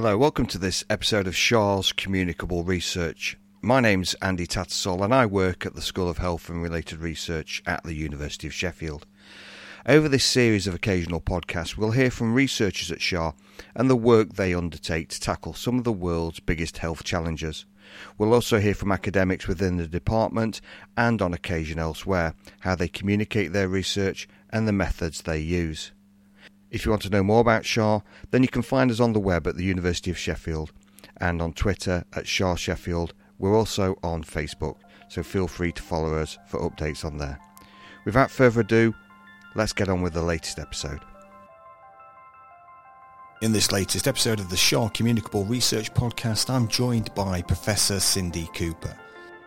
Hello, welcome to this episode of ScHARR's Communicable Research. My name's Andy Tattersall and I work at the School of Health and Related Research at the University of Sheffield. Over this series of occasional podcasts, we'll hear from researchers at ScHARR and the work they undertake to tackle some of the world's biggest health challenges. We'll also hear from academics within the department and on occasion elsewhere how they communicate their research and the methods they use. If you want to know more about ScHARR, then you can find us on the web at the University of Sheffield and on Twitter at ScHARR Sheffield. We're also on Facebook, so feel free to follow us for updates on there. Without further ado, let's get on with the latest episode. In this latest episode of the ScHARR Communicable Research Podcast, I'm joined by Professor Cindy Cooper.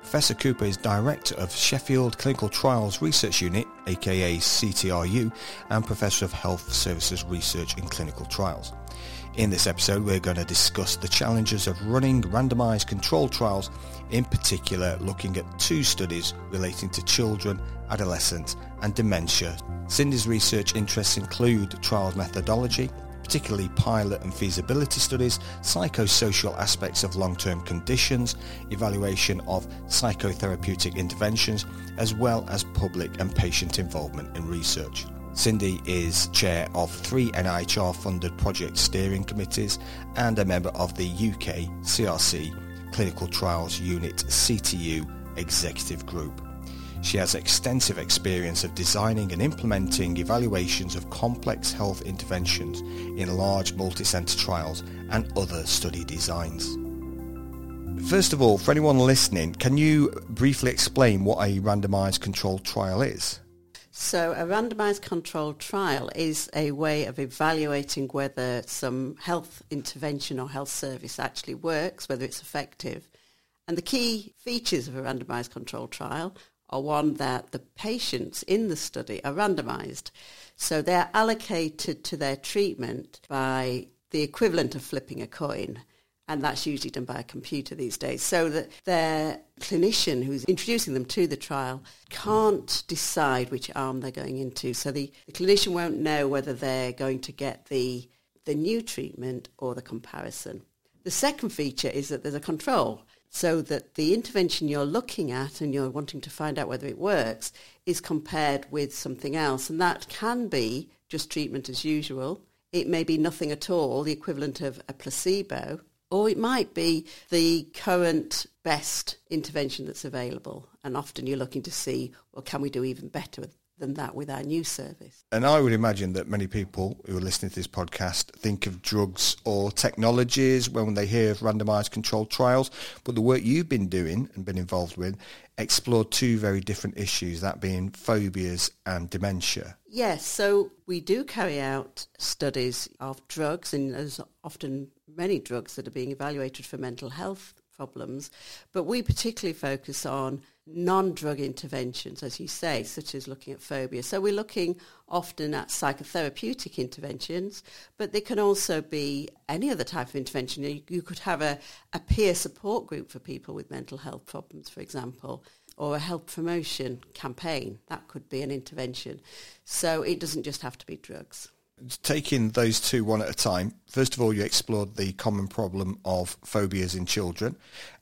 Professor Cooper is Director of Sheffield Clinical Trials Research Unit, aka CTRU, and Professor of Health Services Research in Clinical Trials. In this episode, we're going to discuss the challenges of running randomized controlled trials, in particular looking at two studies relating to children, adolescents and dementia. Cindy's research interests include trials methodology, particularly pilot and feasibility studies, psychosocial aspects of long-term conditions, evaluation of psychotherapeutic interventions, as well as public and patient involvement in research. Cindy is chair of three NIHR-funded project steering committees and a member of the UK CRC Clinical Trials Unit CTU Executive Group. She has extensive experience of designing and implementing evaluations of complex health interventions in large multi-center trials and other study designs. First of all, for anyone listening, can you briefly explain what a randomized controlled trial is? So a randomized controlled trial is a way of evaluating whether some health intervention or health service actually works, whether it's effective. And the key features of a randomized controlled trial are one that the patients in the study are randomized. So they're allocated to their treatment by the equivalent of flipping a coin. And that's usually done by a computer these days. So that their clinician who's introducing them to the trial can't decide which arm they're going into. So the, the clinician won't know whether they're going to get the, the new treatment or the comparison. The second feature is that there's a control so that the intervention you're looking at and you're wanting to find out whether it works is compared with something else. And that can be just treatment as usual. It may be nothing at all, the equivalent of a placebo, or it might be the current best intervention that's available. And often you're looking to see, well, can we do even better than that with our new service. And I would imagine that many people who are listening to this podcast think of drugs or technologies when they hear of randomized controlled trials. But the work you've been doing and been involved with explored two very different issues, that being phobias and dementia. Yes, so we do carry out studies of drugs, and there's often many drugs that are being evaluated for mental health problems, but we particularly focus on non-drug interventions, as you say, such as looking at phobia. So we're looking often at psychotherapeutic interventions, but they can also be any other type of intervention. You, you could have a, a peer support group for people with mental health problems, for example, or a health promotion campaign. That could be an intervention. So it doesn't just have to be drugs taking those two one at a time, first of all, you explored the common problem of phobias in children.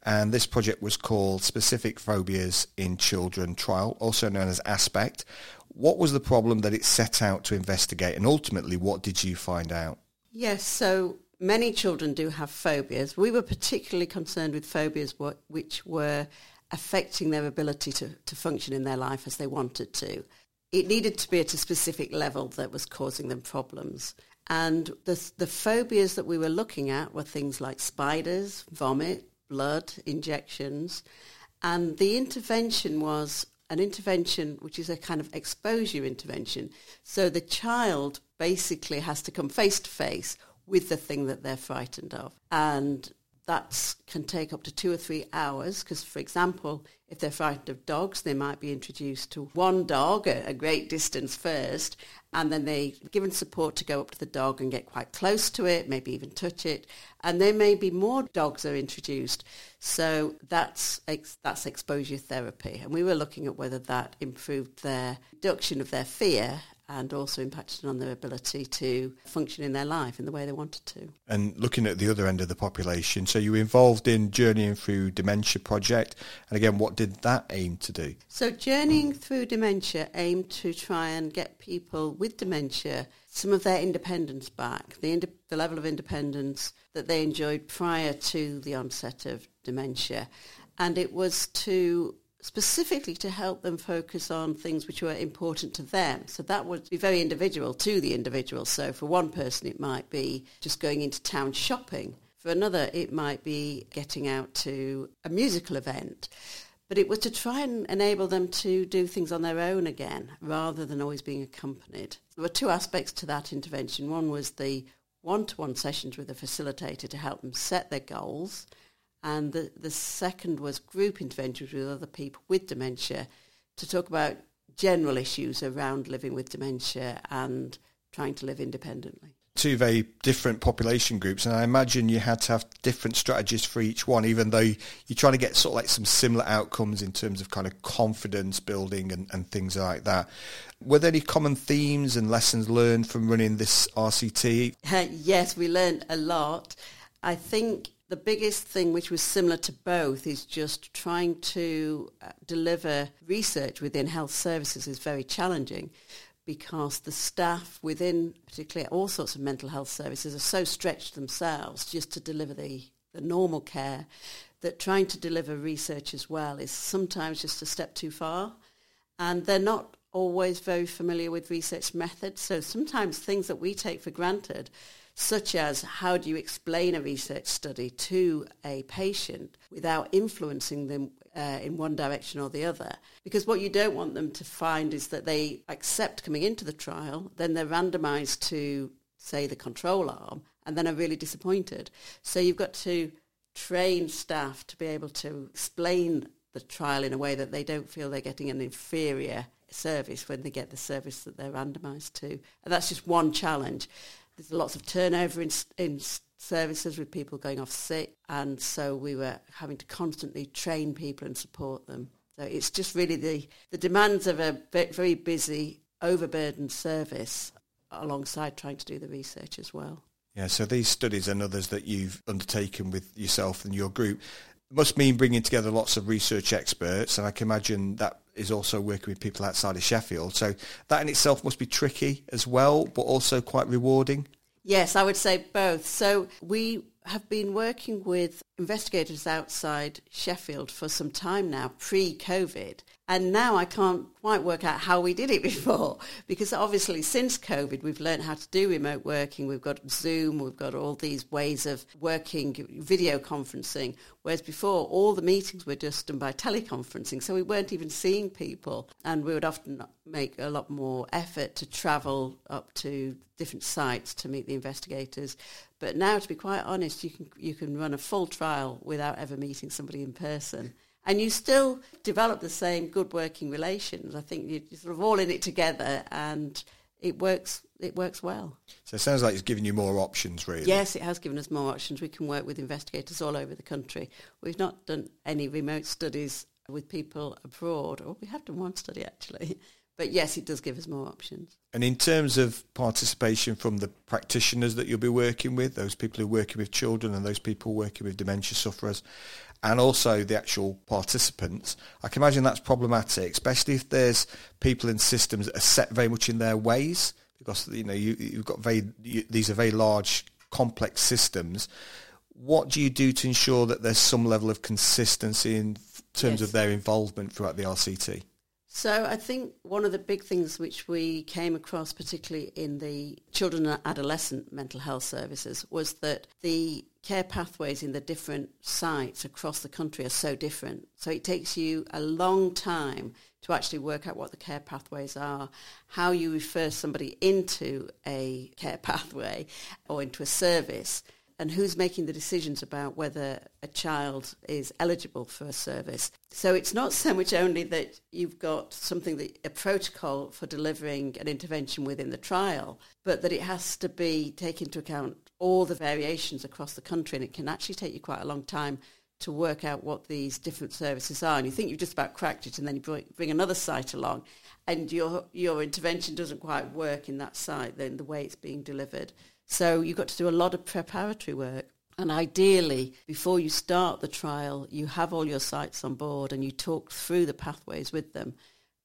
And this project was called Specific Phobias in Children Trial, also known as ASPECT. What was the problem that it set out to investigate? And ultimately, what did you find out? Yes, so many children do have phobias. We were particularly concerned with phobias which were affecting their ability to, to function in their life as they wanted to it needed to be at a specific level that was causing them problems. And the, the phobias that we were looking at were things like spiders, vomit, blood, injections. And the intervention was an intervention which is a kind of exposure intervention. So the child basically has to come face to face with the thing that they're frightened of. And that can take up to two or three hours because, for example, if they're frightened of dogs, they might be introduced to one dog at a great distance first, and then they given support to go up to the dog and get quite close to it, maybe even touch it, and there may be more dogs are introduced. So that's that's exposure therapy, and we were looking at whether that improved their reduction of their fear and also impacted on their ability to function in their life in the way they wanted to. And looking at the other end of the population, so you were involved in Journeying Through Dementia project, and again, what did that aim to do? So Journeying Through Dementia aimed to try and get people with dementia some of their independence back, the, ind- the level of independence that they enjoyed prior to the onset of dementia. And it was to specifically to help them focus on things which were important to them. So that would be very individual to the individual. So for one person, it might be just going into town shopping. For another, it might be getting out to a musical event. But it was to try and enable them to do things on their own again, rather than always being accompanied. There were two aspects to that intervention. One was the one-to-one sessions with a facilitator to help them set their goals and the, the second was group interventions with other people with dementia to talk about general issues around living with dementia and trying to live independently. Two very different population groups, and I imagine you had to have different strategies for each one, even though you're trying to get sort of like some similar outcomes in terms of kind of confidence building and, and things like that. Were there any common themes and lessons learned from running this RCT? Uh, yes, we learned a lot. I think the biggest thing which was similar to both is just trying to uh, deliver research within health services is very challenging because the staff within particularly all sorts of mental health services are so stretched themselves just to deliver the, the normal care that trying to deliver research as well is sometimes just a step too far. And they're not always very familiar with research methods. So sometimes things that we take for granted such as how do you explain a research study to a patient without influencing them uh, in one direction or the other. Because what you don't want them to find is that they accept coming into the trial, then they're randomized to, say, the control arm, and then are really disappointed. So you've got to train staff to be able to explain the trial in a way that they don't feel they're getting an inferior service when they get the service that they're randomized to. And that's just one challenge there's lots of turnover in, in services with people going off sick, and so we were having to constantly train people and support them. So it's just really the, the demands of a very busy, overburdened service alongside trying to do the research as well. Yeah, so these studies and others that you've undertaken with yourself and your group must mean bringing together lots of research experts, and I can imagine that is also working with people outside of Sheffield. So that in itself must be tricky as well, but also quite rewarding. Yes, I would say both. So we have been working with investigators outside Sheffield for some time now, pre-COVID. And now I can't quite work out how we did it before, because obviously since COVID, we've learned how to do remote working. We've got Zoom, we've got all these ways of working, video conferencing, whereas before all the meetings were just done by teleconferencing, so we weren't even seeing people. And we would often make a lot more effort to travel up to different sites to meet the investigators. But now, to be quite honest, you can, you can run a full trial without ever meeting somebody in person and you still develop the same good working relations. I think you're sort of all in it together, and it works. It works well. So it sounds like it's given you more options, really. Yes, it has given us more options. We can work with investigators all over the country. We've not done any remote studies with people abroad, or we have done one study actually. But yes, it does give us more options. And in terms of participation from the practitioners that you'll be working with, those people who are working with children and those people working with dementia sufferers, and also the actual participants, I can imagine that's problematic, especially if there's people in systems that are set very much in their ways, because you know you, have got very you, these are very large, complex systems. What do you do to ensure that there's some level of consistency in terms yes. of their involvement throughout the RCT? So I think one of the big things which we came across, particularly in the children and adolescent mental health services, was that the care pathways in the different sites across the country are so different. So it takes you a long time to actually work out what the care pathways are, how you refer somebody into a care pathway or into a service and who's making the decisions about whether a child is eligible for a service. So it's not so much only that you've got something that a protocol for delivering an intervention within the trial, but that it has to be take into account all the variations across the country and it can actually take you quite a long time to work out what these different services are. And you think you've just about cracked it and then you bring another site along and your, your intervention doesn't quite work in that site, then the way it's being delivered. So you've got to do a lot of preparatory work. And ideally, before you start the trial, you have all your sites on board and you talk through the pathways with them.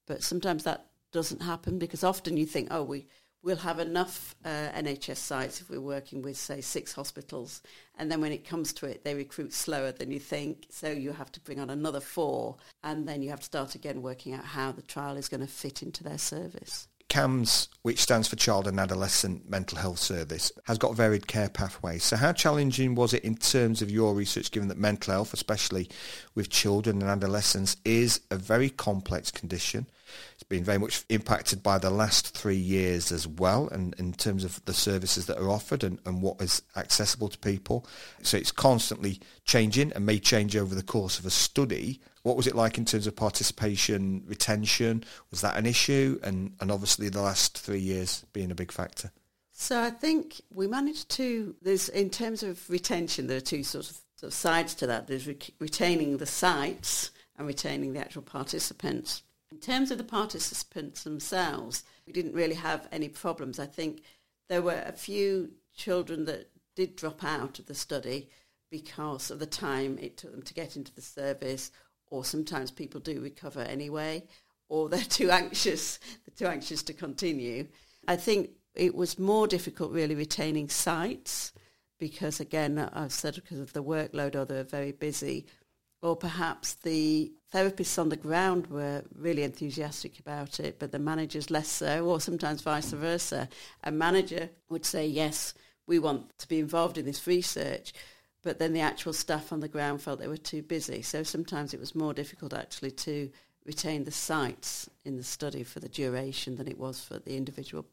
But sometimes that doesn't happen because often you think, oh, we, we'll have enough uh, NHS sites if we're working with, say, six hospitals. And then when it comes to it, they recruit slower than you think. So you have to bring on another four. And then you have to start again working out how the trial is going to fit into their service. CAMHS, which stands for Child and Adolescent Mental Health Service, has got varied care pathways. So how challenging was it in terms of your research, given that mental health, especially with children and adolescents, is a very complex condition? It's been very much impacted by the last three years as well, and in terms of the services that are offered and, and what is accessible to people. So it's constantly changing and may change over the course of a study. What was it like in terms of participation, retention? Was that an issue? And, and obviously the last three years being a big factor. So I think we managed to, there's in terms of retention, there are two sort of, sort of sides to that. There's re- retaining the sites and retaining the actual participants. In terms of the participants themselves, we didn't really have any problems. I think there were a few children that did drop out of the study because of the time it took them to get into the service, or sometimes people do recover anyway, or they're too anxious, they're too anxious to continue. I think it was more difficult really retaining sites because again, I've said because of the workload or they're very busy, or perhaps the therapists on the ground were really enthusiastic about it, but the managers less so, or sometimes vice versa. A manager would say, yes, we want to be involved in this research, but then the actual staff on the ground felt they were too busy. So sometimes it was more difficult actually to retain the sites in the study for the duration than it was for the individual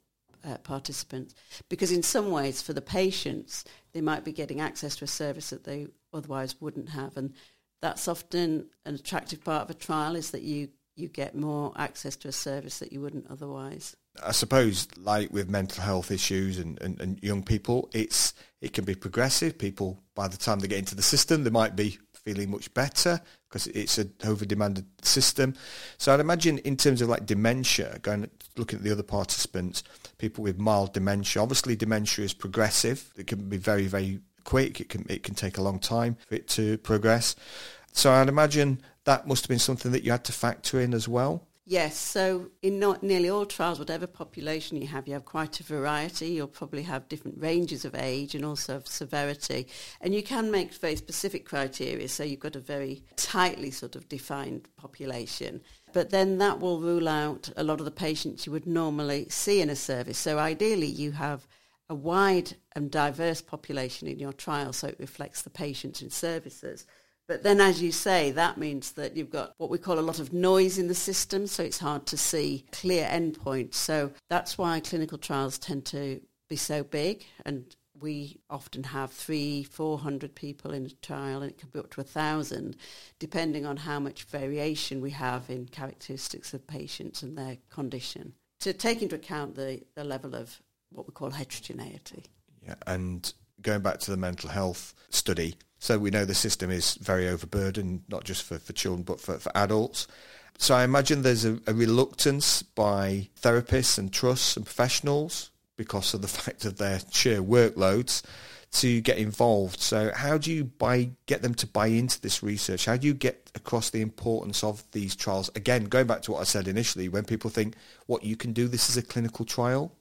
uh, participants. Because in some ways, for the patients, they might be getting access to a service that they otherwise wouldn't have. And that's often an attractive part of a trial is that you, you get more access to a service that you wouldn't otherwise. I suppose, like with mental health issues and, and, and, young people, it's it can be progressive. People, by the time they get into the system, they might be feeling much better because it's an over-demanded system. So I'd imagine, in terms of like dementia, going looking at the other participants, people with mild dementia. Obviously, dementia is progressive. It can be very, very quick. It can it can take a long time for it to progress. So I'd imagine that must have been something that you had to factor in as well. Yes, so in not nearly all trials, whatever population you have, you have quite a variety. You'll probably have different ranges of age and also of severity. And you can make very specific criteria, so you've got a very tightly sort of defined population. But then that will rule out a lot of the patients you would normally see in a service. So ideally you have a wide and diverse population in your trial so it reflects the patients and services. But then, as you say, that means that you've got what we call a lot of noise in the system, so it's hard to see clear endpoints. So that's why clinical trials tend to be so big, and we often have three, four hundred people in a trial, and it can be up to a thousand, depending on how much variation we have in characteristics of patients and their condition. To take into account the, the level of what we call heterogeneity. Yeah, and going back to the mental health study, so we know the system is very overburdened, not just for, for children, but for, for adults. So I imagine there's a, a reluctance by therapists and trusts and professionals because of the fact of their sheer workloads to get involved. So how do you buy, get them to buy into this research? How do you get across the importance of these trials? Again, going back to what I said initially, when people think, what, you can do this as a clinical trial?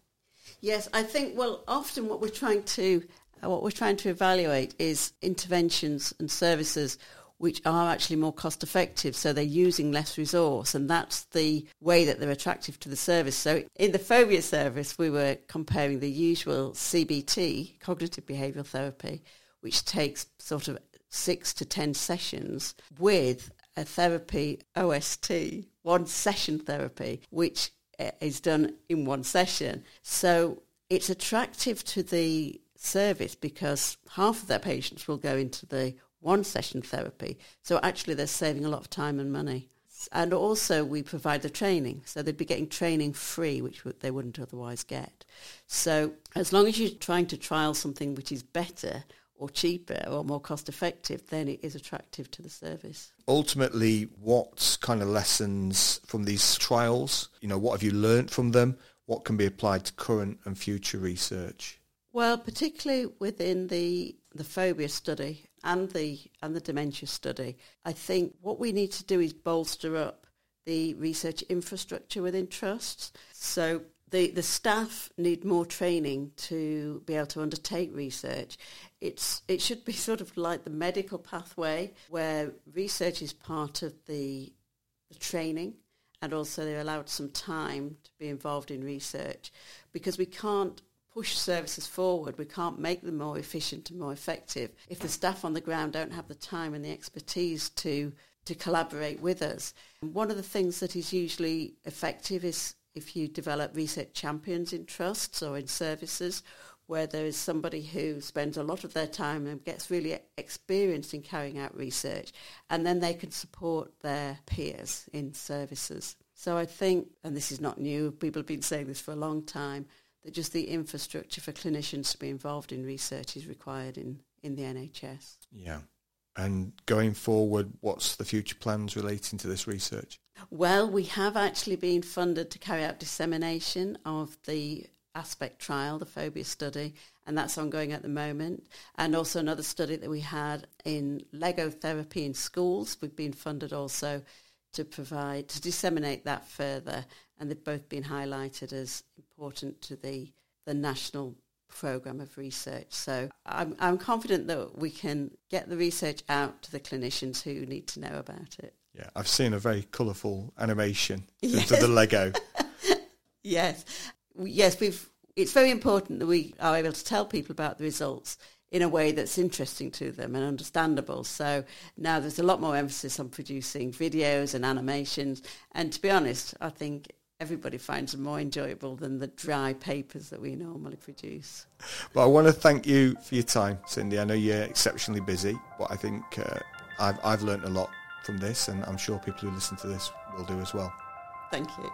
Yes, I think, well, often what we're trying to, Uh, what we're trying to evaluate is interventions and services which are actually more cost effective, so they're using less resource, and that's the way that they're attractive to the service. So in the phobia service, we were comparing the usual CBT, cognitive behavioural therapy, which takes sort of six to ten sessions, with a therapy OST, one session therapy, which eh, is done in one session. So it's attractive to the service because half of their patients will go into the one session therapy. So actually they're saving a lot of time and money. And also we provide the training. So they'd be getting training free, which they wouldn't otherwise get. So as long as you're trying to trial something which is better or cheaper or more cost effective, then it is attractive to the service. Ultimately, what kind of lessons from these trials, you know, what have you learnt from them? What can be applied to current and future research? Well, particularly within the the phobia study and the and the dementia study, I think what we need to do is bolster up the research infrastructure within trusts. So the, the staff need more training to be able to undertake research. It's, it should be sort of like the medical pathway where research is part of the, the training and also they're allowed some time to be involved in research because we can't push services forward. We can't make them more efficient and more effective if the staff on the ground don't have the time and the expertise to to collaborate with us. One of the things that is usually effective is if you develop research champions in trusts or in services where there is somebody who spends a lot of their time and gets really experienced in carrying out research and then they can support their peers in services. So I think, and this is not new, people have been saying this for a long time, that just the infrastructure for clinicians to be involved in research is required in, in the NHS. Yeah. And going forward, what's the future plans relating to this research? Well, we have actually been funded to carry out dissemination of the aspect trial, the phobia study, and that's ongoing at the moment. And also another study that we had in Lego therapy in schools. We've been funded also to provide, to disseminate that further. And they've both been highlighted as important to the, the national program of research. So I'm, I'm confident that we can get the research out to the clinicians who need to know about it. Yeah, I've seen a very colourful animation yes. into the Lego. yes, yes, we've. It's very important that we are able to tell people about the results in a way that's interesting to them and understandable. So now there's a lot more emphasis on producing videos and animations. And to be honest, I think everybody finds them more enjoyable than the dry papers that we normally produce. Well, I want to thank you for your time, Cindy. I know you're exceptionally busy, but I think uh, I've, I've learned a lot from this, and I'm sure people who listen to this will do as well. Thank you.